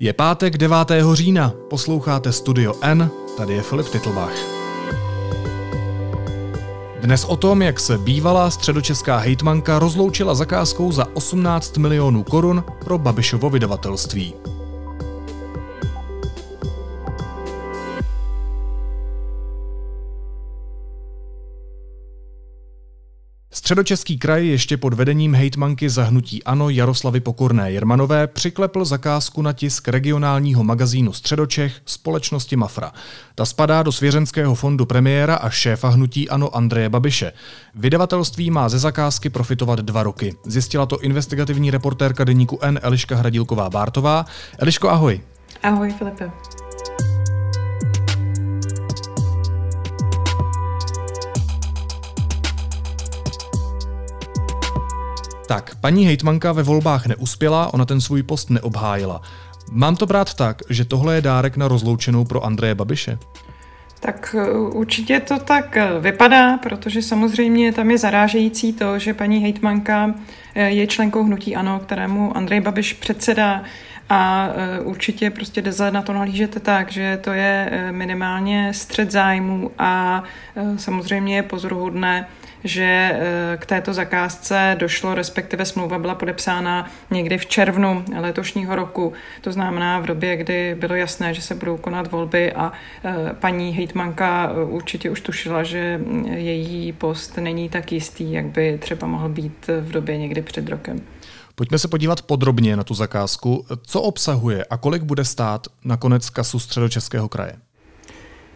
Je pátek 9. října, posloucháte Studio N, tady je Filip Titlbach. Dnes o tom, jak se bývalá středočeská hejtmanka rozloučila zakázkou za 18 milionů korun pro Babišovo vydavatelství. Středočeský kraj ještě pod vedením hejtmanky zahnutí Ano Jaroslavy Pokorné Jermanové přiklepl zakázku na tisk regionálního magazínu Středočech společnosti Mafra. Ta spadá do svěřenského fondu premiéra a šéfa hnutí Ano Andreje Babiše. Vydavatelství má ze zakázky profitovat dva roky. Zjistila to investigativní reportérka deníku N Eliška Hradilková Bártová. Eliško, ahoj. Ahoj, Filipe. Tak, paní hejtmanka ve volbách neuspěla, ona ten svůj post neobhájila. Mám to brát tak, že tohle je dárek na rozloučenou pro Andreje Babiše? Tak eh, určitě to tak eh, vypadá, protože samozřejmě tam je zarážející to, že paní hejtmanka eh, je členkou hnutí ANO, kterému Andrej Babiš předsedá a určitě prostě jde na to nahlížete tak, že to je minimálně střed zájmů a samozřejmě je pozoruhodné, že eh, k této zakázce došlo, respektive smlouva byla podepsána někdy v červnu letošního roku. To znamená v době, kdy bylo jasné, že se budou konat volby a eh, paní hejtmanka eh, určitě už tušila, že její post není tak jistý, jak by třeba mohl být v době někdy před rokem. Pojďme se podívat podrobně na tu zakázku. Co obsahuje a kolik bude stát nakonec kasu středočeského kraje?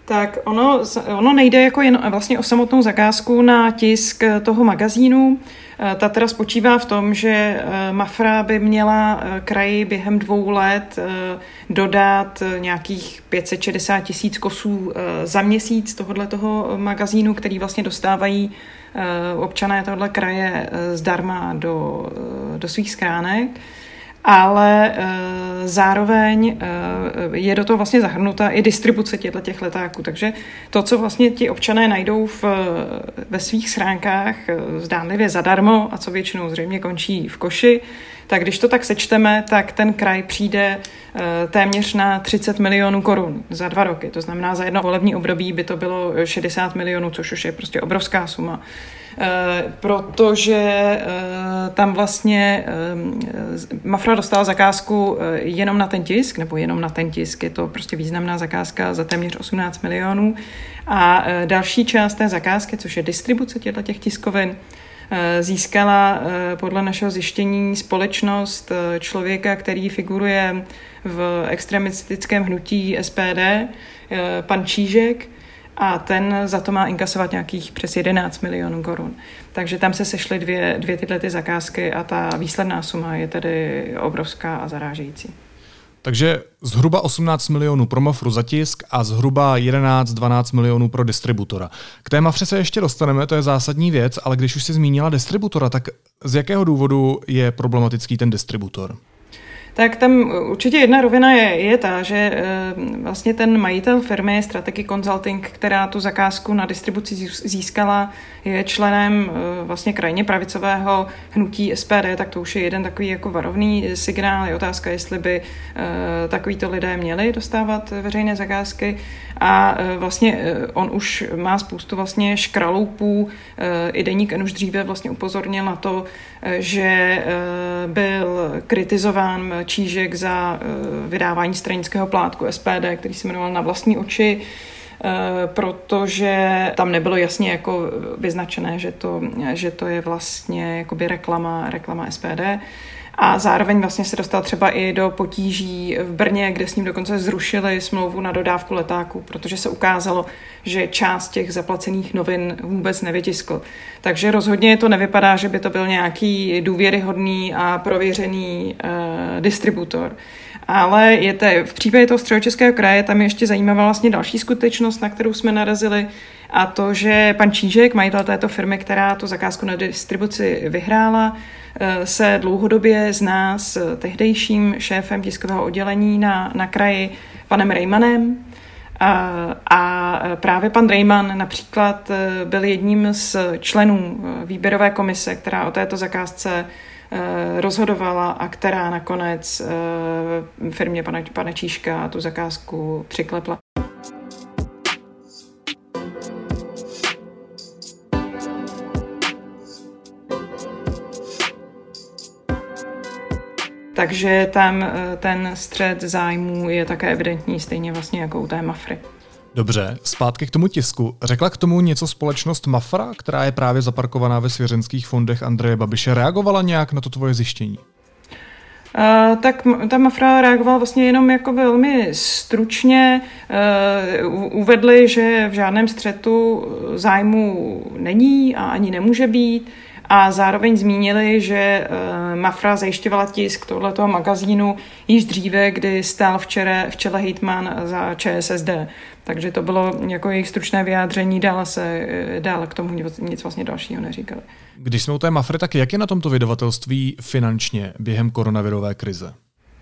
Tak ono, ono nejde jako jen vlastně o samotnou zakázku na tisk toho magazínu. Eh, ta teda spočívá v tom, že eh, Mafra by měla eh, kraji během dvou let dodat nějakých 560 tisíc kosů za měsíc tohohle toho magazínu, který vlastně dostávají občané tohle kraje zdarma do, do svých skránek ale e, zároveň e, je do toho vlastně zahrnuta i distribuce těch letáků. Takže to, co vlastně ti občané najdou v, ve svých schránkách zdánlivě zadarmo a co většinou zřejmě končí v koši, tak když to tak sečteme, tak ten kraj přijde e, téměř na 30 milionů korun za dva roky. To znamená, za jedno volební období by to bylo 60 milionů, což už je prostě obrovská suma. Eh, protože eh, tam vlastně eh, Mafra dostala zakázku jenom na ten tisk, nebo jenom na ten tisk, je to prostě významná zakázka za téměř 18 milionů. A další část té zakázky, což je distribuce těchto těch tiskovin, získala podle našeho zjištění společnost člověka, který figuruje v extremistickém hnutí SPD, pan Čížek, a ten za to má inkasovat nějakých přes 11 milionů korun. Takže tam se sešly dvě, dvě tyhle ty zakázky a ta výsledná suma je tedy obrovská a zarážející. Takže zhruba 18 milionů pro Mafru za tisk a zhruba 11-12 milionů pro distributora. K té Mafře se ještě dostaneme, to je zásadní věc, ale když už si zmínila distributora, tak z jakého důvodu je problematický ten distributor? Tak tam určitě jedna rovina je, je ta, že eh, vlastně ten majitel firmy Strategy Consulting, která tu zakázku na distribuci získala, je členem eh, vlastně krajně pravicového hnutí SPD, tak to už je jeden takový jako varovný signál. Je otázka, jestli by takovýto lidé měli dostávat veřejné zakázky. A vlastně on už má spoustu vlastně škraloupů. I deník už dříve vlastně upozornil na to, že byl kritizován Čížek za eh, vydávání stranického plátku SPD, který se jmenoval Na vlastní oči, eh, protože tam nebylo jasně jako vyznačené, že to, že to je vlastně reklama, reklama SPD. A zároveň vlastně se dostal třeba i do potíží v Brně, kde s ním dokonce zrušili smlouvu na dodávku letáku, protože se ukázalo, že část těch zaplacených novin vůbec nevytiskl. Takže rozhodně to nevypadá, že by to byl nějaký důvěryhodný a prověřený uh, distributor. Ale je to, v případě toho středočeského kraje tam je ještě zajímavá vlastně další skutečnost, na kterou jsme narazili, a to, že pan Čížek, majitel této firmy, která tu zakázku na distribuci vyhrála, eh, se dlouhodobě zná s tehdejším šéfem tiskového oddělení na, na kraji, panem Rejmanem. A, a právě pan Rejman například eh, byl jedním z členů eh, výběrové komise, která o této zakázce rozhodovala a která nakonec firmě pana, pana Číška tu zakázku přiklepla. Takže tam eh, ten střed zájmů je také evidentní, stejně vlastně jako u té Mafry. Dobře, zpátky k tomu tisku. Řekla k tomu něco společnost Mafra, která je právě zaparkovaná ve svěřenských fondech Andreje Babiše. Reagovala nějak na to tvoje zjištění? Uh, tak ta Mafra reagovala vlastně jenom jako velmi stručně. Uh, uvedli, že v žádném střetu zájmu není a ani nemůže být a zároveň zmínili, že eh, Mafra zajišťovala tisk tohoto magazínu již dříve, kdy stál v čele, v čele Hitman za ČSSD. Takže to bylo jako jejich stručné vyjádření, dále se eh, dále k tomu nic, nic vlastně dalšího neříkali. Když jsme u té Mafry, tak jak je na tomto vydavatelství finančně během koronavirové krize?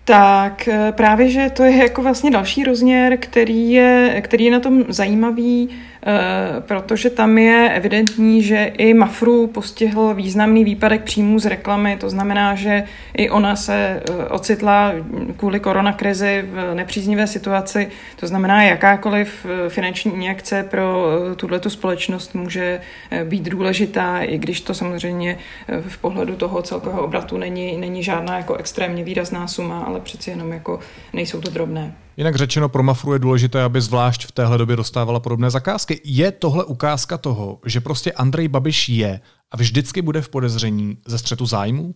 Tak eh, právě, že to je jako vlastně další rozměr, který je, který je na tom zajímavý. Eh, protože tam je evidentní, že i Mafru postihl významný výpadek příjmů z reklamy, to znamená, že i ona se eh, ocitla kvůli koronakrizi v nepříznivé situaci, to znamená, jakákoliv eh, finanční injekce pro tuto společnost může být důležitá, i když to samozřejmě v pohledu toho celkového obratu není, není žádná jako extrémně výrazná suma, ale přeci jenom jako nejsou to drobné. Jinak řečeno, pro Mafru je důležité, aby zvlášť v téhle době dostávala podobné zakázky. Je tohle ukázka toho, že prostě Andrej Babiš je a vždycky bude v podezření ze střetu zájmu?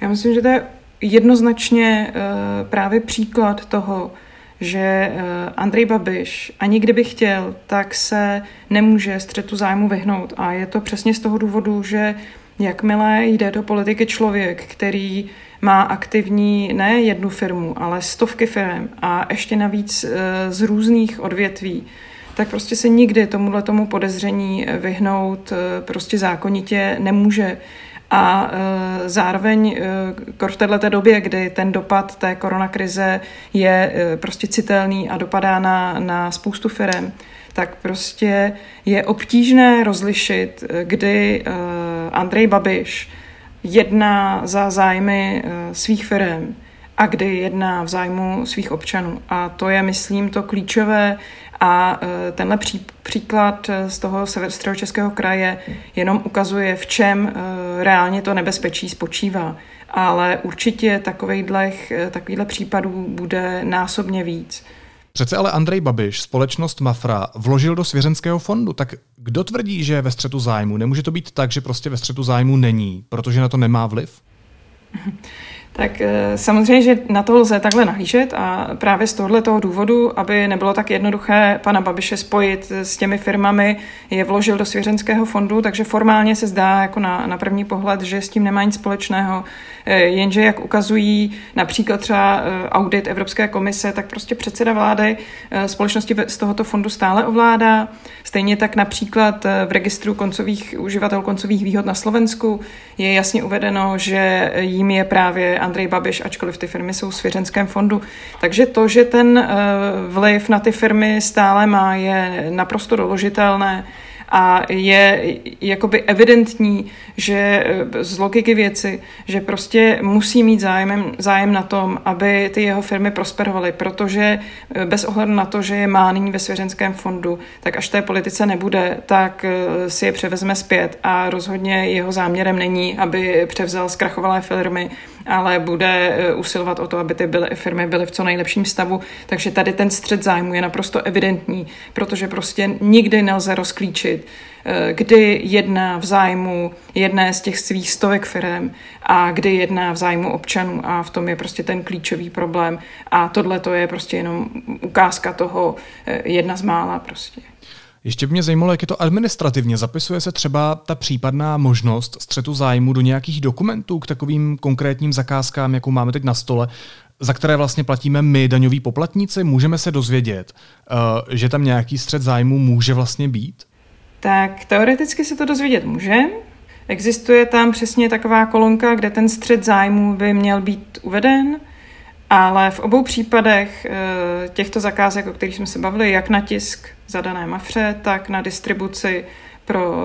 Já myslím, že to je jednoznačně uh, právě příklad toho, že uh, Andrej Babiš ani kdyby chtěl, tak se nemůže střetu zájmu vyhnout. A je to přesně z toho důvodu, že jakmile jde do politiky člověk, který má aktivní ne jednu firmu, ale stovky firm a ještě navíc eh, z různých odvětví, tak prostě se nikdy tomuhle tomu podezření eh, vyhnout eh, prostě zákonitě nemůže. A zároveň v této době, kdy ten dopad té koronakrize je prostě citelný a dopadá na, na spoustu firm, tak prostě je obtížné rozlišit, kdy Andrej Babiš jedná za zájmy eh, svých firm a kdy jedná v zájmu svých občanů. A to je, myslím, to klíčové a eh, tenhle pří, příklad eh, z toho středočeského kraje jenom ukazuje, v čem reálně to nebezpečí spočívá. Ale určitě takovýchhle, takovýchhle případů bude násobně víc. Přece ale Andrej Babiš, společnost Mafra, vložil do svěřenského fondu. Tak kdo tvrdí, že je ve střetu zájmu? Nemůže to být tak, že prostě ve střetu zájmu není, protože na to nemá vliv? Tak eh, samozřejmě, že na to lze takhle nahlížet a právě z tohoto důvodu, aby nebylo tak jednoduché pana Babiše spojit s těmi firmami, je vložil do svěřenského fondu, takže formálně se zdá jako na, na první pohled, že s tím nemá nic společného. Eh, jenže jak ukazují například třeba eh, audit Evropské komise, tak prostě předseda vlády společnosti z tohoto fondu stále ovládá. Stejně tak například v registru koncových uživatelů koncových výhod na Slovensku je jasně uvedeno, že jím je právě Andrej Babiš, ačkoliv ty firmy jsou v svěřenském fondu. Takže to, že ten eh, vliv na ty firmy stále má, je naprosto doložitelné a je jakoby evidentní, že eh, z logiky věci, že prostě musí mít zájem, zájem na tom, aby ty jeho firmy prosperovaly, protože eh, bez ohledu na to, že je má nyní ve svěřenském fondu, tak až té politice nebude, tak eh, si je převezme zpět a rozhodně jeho záměrem není, aby převzal zkrachovalé firmy, ale bude usilovat o to, aby ty byly, firmy byly v co nejlepším stavu. Takže tady ten střed zájmu je naprosto evidentní, protože prostě nikdy nelze rozklíčit, Eh, kdy jedná v zájmu jedné z těch svých stovek firm a kdy jedná v zájmu občanů a v tom je prostě ten klíčový problém a tohle to je prostě jenom ukázka toho eh, jedna z mála prostě. Ještě by mě zajímalo, jak je to administrativně. Zapisuje se třeba ta případná možnost střetu zájmu do nějakých dokumentů k takovým konkrétním zakázkám, jakou máme teď na stole, za které vlastně platíme my, daňoví poplatníci? Můžeme se dozvědět, eh, že tam nějaký střet zájmu může vlastně být? Tak teoreticky se to dozvědět může. Existuje tam přesně taková kolonka, kde ten střed zájmů by měl být uveden, ale v obou případech eh, těchto zakázek, o kterých jsme se bavili, jak na tisk zadané mafře, tak na distribuci pro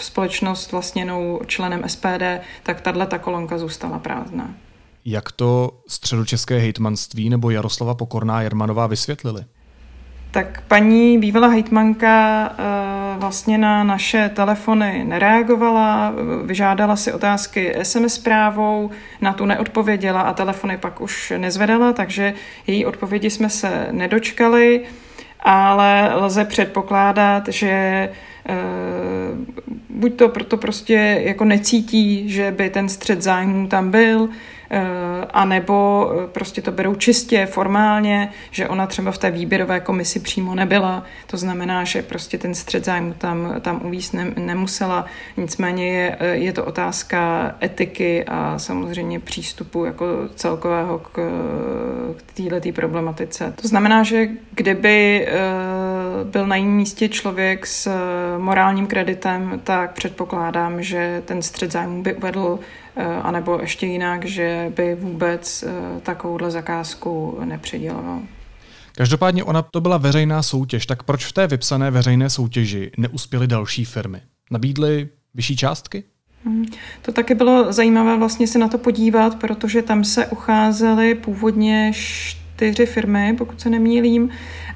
společnost vlastněnou členem SPD, tak tahle ta kolonka zůstala prázdná. Jak to středočeské hejtmanství nebo Jaroslava Pokorná Jermanová vysvětlili? Tak paní bývalá hejtmanka eh, vlastně na naše telefony nereagovala, vyžádala si otázky SMS zprávou, na tu neodpověděla a telefony pak už nezvedala, takže její odpovědi jsme se nedočkali, ale lze předpokládat, že eh, buď to proto prostě jako necítí, že by ten střed zájmů tam byl, Eh, a nebo eh, prostě to berou čistě formálně, že ona třeba v té výběrové komisi přímo nebyla. To znamená, že prostě ten střed zájmu tam, tam uvíct ne, nemusela. Nicméně je, eh, je to otázka etiky a samozřejmě přístupu jako celkového k, k této problematice. To znamená, že kdyby byl na jejím místě člověk s morálním kreditem, tak předpokládám, že ten střed zájmu by uvedl anebo ještě jinak, že by vůbec eh, takovouhle zakázku nepředěloval. Každopádně ona to byla veřejná soutěž, tak proč v té vypsané veřejné soutěži neuspěly další firmy? Nabídly vyšší částky? Hmm. To taky bylo zajímavé vlastně se na to podívat, protože tam se ucházely původně čtyři firmy, pokud se nemýlím,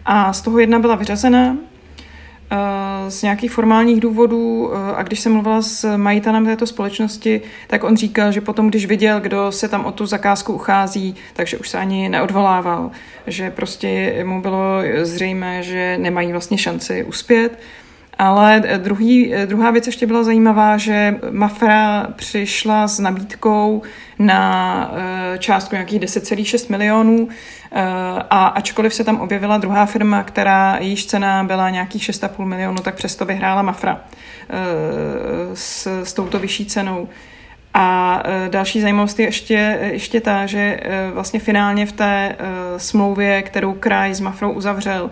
a z toho jedna byla vyřazena, Eh, z nějakých formálních důvodů eh, a když jsem mluvila s majitelem této společnosti, tak on říkal, že potom, když viděl, kdo se tam o tu zakázku uchází, takže už se ani neodvolával, že prostě mu bylo zřejmé, že nemají vlastně šanci uspět. Ale druhý, druhá věc ještě byla zajímavá, že Mafra přišla s nabídkou na eh, částku nějakých 10,6 milionů eh, a ačkoliv se tam objevila druhá firma, která jejíž cena byla nějakých 6,5 milionů, tak přesto vyhrála Mafra eh, s, s touto vyšší cenou. A další zajímavost je ještě, ještě ta, že vlastně finálně v té smlouvě, kterou kraj s Mafrou uzavřel,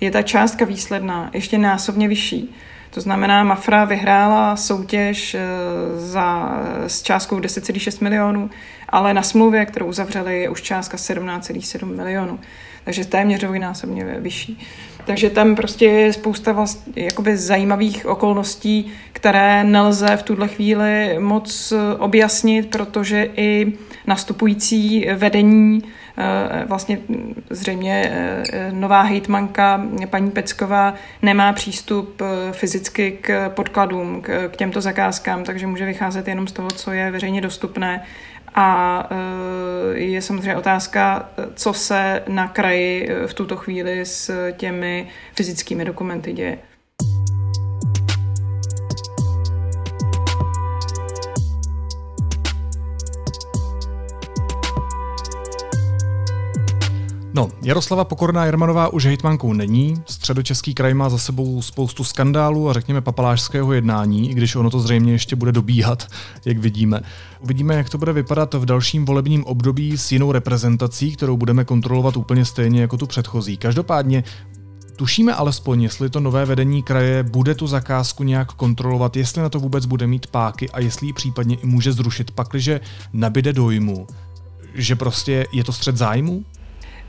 je ta částka výsledná ještě násobně vyšší. To znamená, Mafra vyhrála soutěž eh, za, s částkou 10,6 milionů, ale na smlouvě, kterou uzavřeli, je už částka 17,7 milionů. Takže téměř dvojnásobně vyšší. Takže tam prostě je spousta vlastně jakoby zajímavých okolností, které nelze v tuhle chvíli moc objasnit, protože i nastupující vedení Eh, vlastně zřejmě eh, nová hejtmanka paní Pecková nemá přístup eh, fyzicky k podkladům, k těmto zakázkám, takže může vycházet jenom z toho, co je veřejně dostupné. A je samozřejmě otázka, co se na kraji v tuto chvíli s těmi fyzickými dokumenty děje. No, Jaroslava Pokorná Jermanová už hejtmankou není. Středočeský kraj má za sebou spoustu skandálů a řekněme papalášského jednání, i když ono to zřejmě ještě bude dobíhat, jak vidíme. Uvidíme, jak to bude vypadat v dalším volebním období s jinou reprezentací, kterou budeme kontrolovat úplně stejně jako tu předchozí. Každopádně Tušíme alespoň, jestli to nové vedení kraje bude tu zakázku nějak kontrolovat, jestli na to vůbec bude mít páky a jestli ji případně i může zrušit, pakliže nabide dojmu, že prostě je to střed zájmu?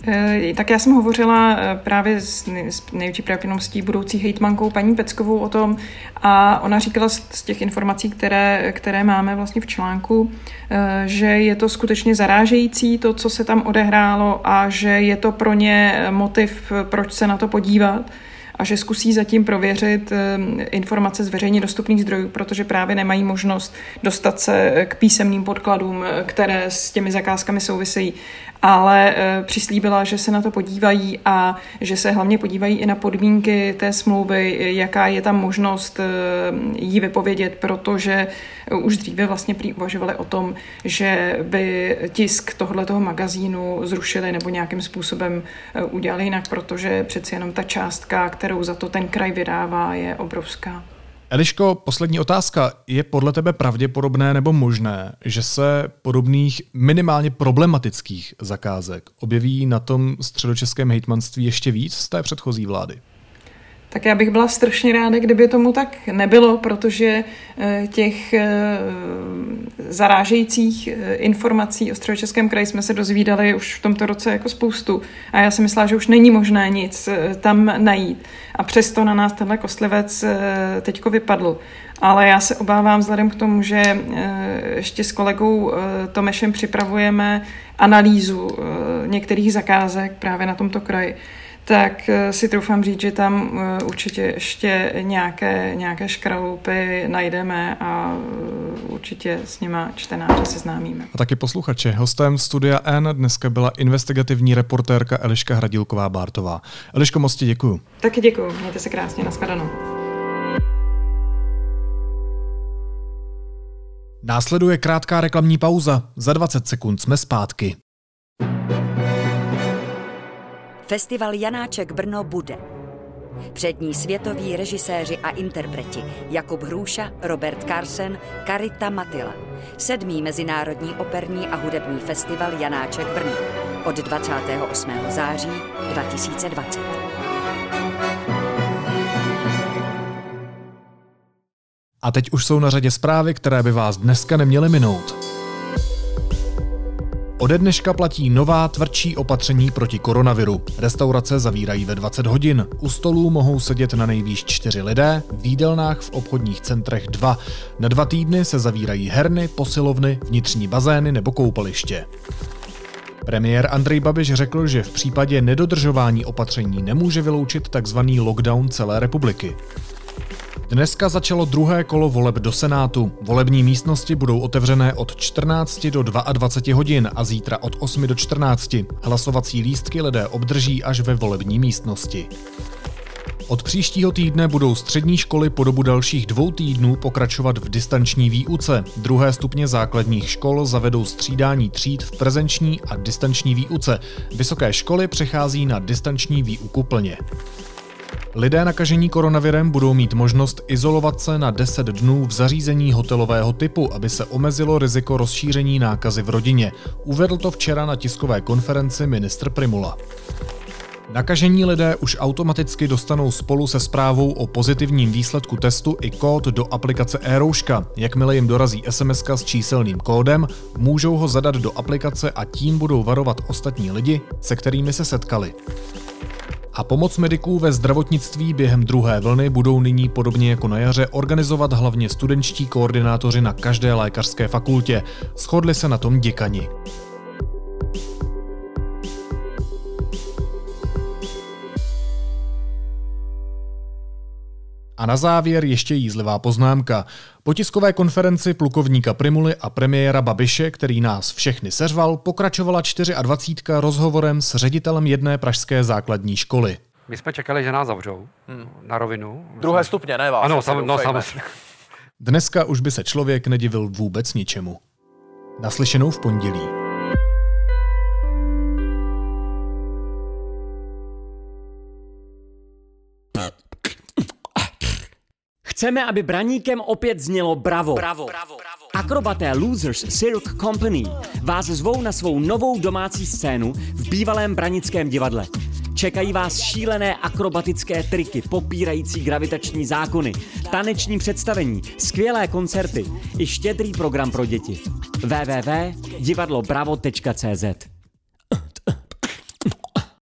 Eh, tak já jsem hovořila eh, právě s, největší pravděpodobností budoucí hejtmankou paní Peckovou o tom a ona říkala z těch informací, které, které máme vlastně v článku, eh, že je to skutečně zarážející to, co se tam odehrálo a že je to pro ně motiv, proč se na to podívat a že zkusí zatím prověřit informace z veřejně dostupných zdrojů, protože právě nemají možnost dostat se k písemným podkladům, které s těmi zakázkami souvisejí ale e, přislíbila, že se na to podívají a že se hlavně podívají i na podmínky té smlouvy, jaká je tam možnost e, jí vypovědět, protože už dříve vlastně uvažovali o tom, že by tisk tohoto magazínu zrušili nebo nějakým způsobem e, udělali jinak, protože přeci jenom ta částka, kterou za to ten kraj vydává, je obrovská. Eliško, poslední otázka. Je podle tebe pravděpodobné nebo možné, že se podobných minimálně problematických zakázek objeví na tom středočeském hejtmanství ještě víc z té předchozí vlády? Tak já bych byla strašně ráda, kdyby tomu tak nebylo, protože eh, těch eh, zarážejících eh, informací o středočeském kraji jsme se dozvídali už v tomto roce jako spoustu. A já si myslela, že už není možné nic tam najít. A přesto na nás tenhle kostlivec teďko vypadl. Ale já se obávám vzhledem k tomu, že ještě s kolegou Tomešem připravujeme analýzu některých zakázek právě na tomto kraji, tak eh, si troufám říct, že tam eh, určitě ještě nějaké, nějaké škraloupy najdeme a eh, určitě s nima čtenáře seznámíme. A taky posluchače. Hostem Studia N dneska byla investigativní reportérka Eliška Hradilková-Bártová. Eliško, moc ti děkuju. Taky děkuju. Mějte se krásně. Naschledanou. Následuje krátká reklamní pauza. Za 20 sekund jsme zpátky. Festival Janáček Brno bude. Přední světoví režiséři a interpreti Jakub Hrůša, Robert Carsen, Karita Matila. Sedmý Mezinárodní operní a hudební festival Janáček Brno od 28. září 2020. A teď už jsou na řadě zprávy, které by vás dneska neměly minout. Ode dneška platí nová tvrdší opatření proti koronaviru. Restaurace zavírají ve 20 hodin, u stolů mohou sedět na nejvýš čtyři lidé, v jídelnách v obchodních centrech dva. Na dva týdny se zavírají herny, posilovny, vnitřní bazény nebo koupaliště. Premiér Andrej Babiš řekl, že v případě nedodržování opatření nemůže vyloučit tzv. lockdown celé republiky. Dneska začalo druhé kolo voleb do Senátu. Volební místnosti budou otevřené od 14 do 22 hodin a zítra od 8 do 14. Hlasovací lístky lidé obdrží až ve volební místnosti. Od příštího týdne budou střední školy po dobu dalších dvou týdnů pokračovat v distanční výuce. Druhé stupně základních škol zavedou střídání tříd v prezenční a distanční výuce. Vysoké školy přechází na distanční výuku plně. Lidé nakažení koronavirem budou mít možnost izolovat se na 10 dnů v zařízení hotelového typu, aby se omezilo riziko rozšíření nákazy v rodině. Uvedl to včera na tiskové konferenci ministr Primula. Nakažení lidé už automaticky dostanou spolu se zprávou o pozitivním výsledku testu i kód do aplikace e-rouška. Jakmile jim dorazí SMS s číselným kódem, můžou ho zadat do aplikace a tím budou varovat ostatní lidi, se kterými se setkali. A pomoc mediků ve zdravotnictví během druhé vlny budou nyní podobně jako na jaře organizovat hlavně studenčtí koordinátoři na každé lékařské fakultě. Shodli se na tom děkani. A na závěr ještě jízlivá poznámka. Po tiskové konferenci plukovníka Primuly a premiéra Babiše, který nás všechny seřval, pokračovala 24 rozhovorem s ředitelem jedné pražské základní školy. My jsme čekali, že nás zavřou hmm. na rovinu. Druhé stupně, ne vás? Ano, sam, no samozřejmě. Dneska už by se člověk nedivil vůbec ničemu. Naslyšenou v pondělí. Chceme, aby braníkem opět znělo bravo. Bravo. bravo. Akrobaté Losers Cirque Company vás zvou na svou novou domácí scénu v bývalém branickém divadle. Čekají vás šílené akrobatické triky, popírající gravitační zákony, taneční představení, skvělé koncerty i štědrý program pro děti. www.divadlobravo.cz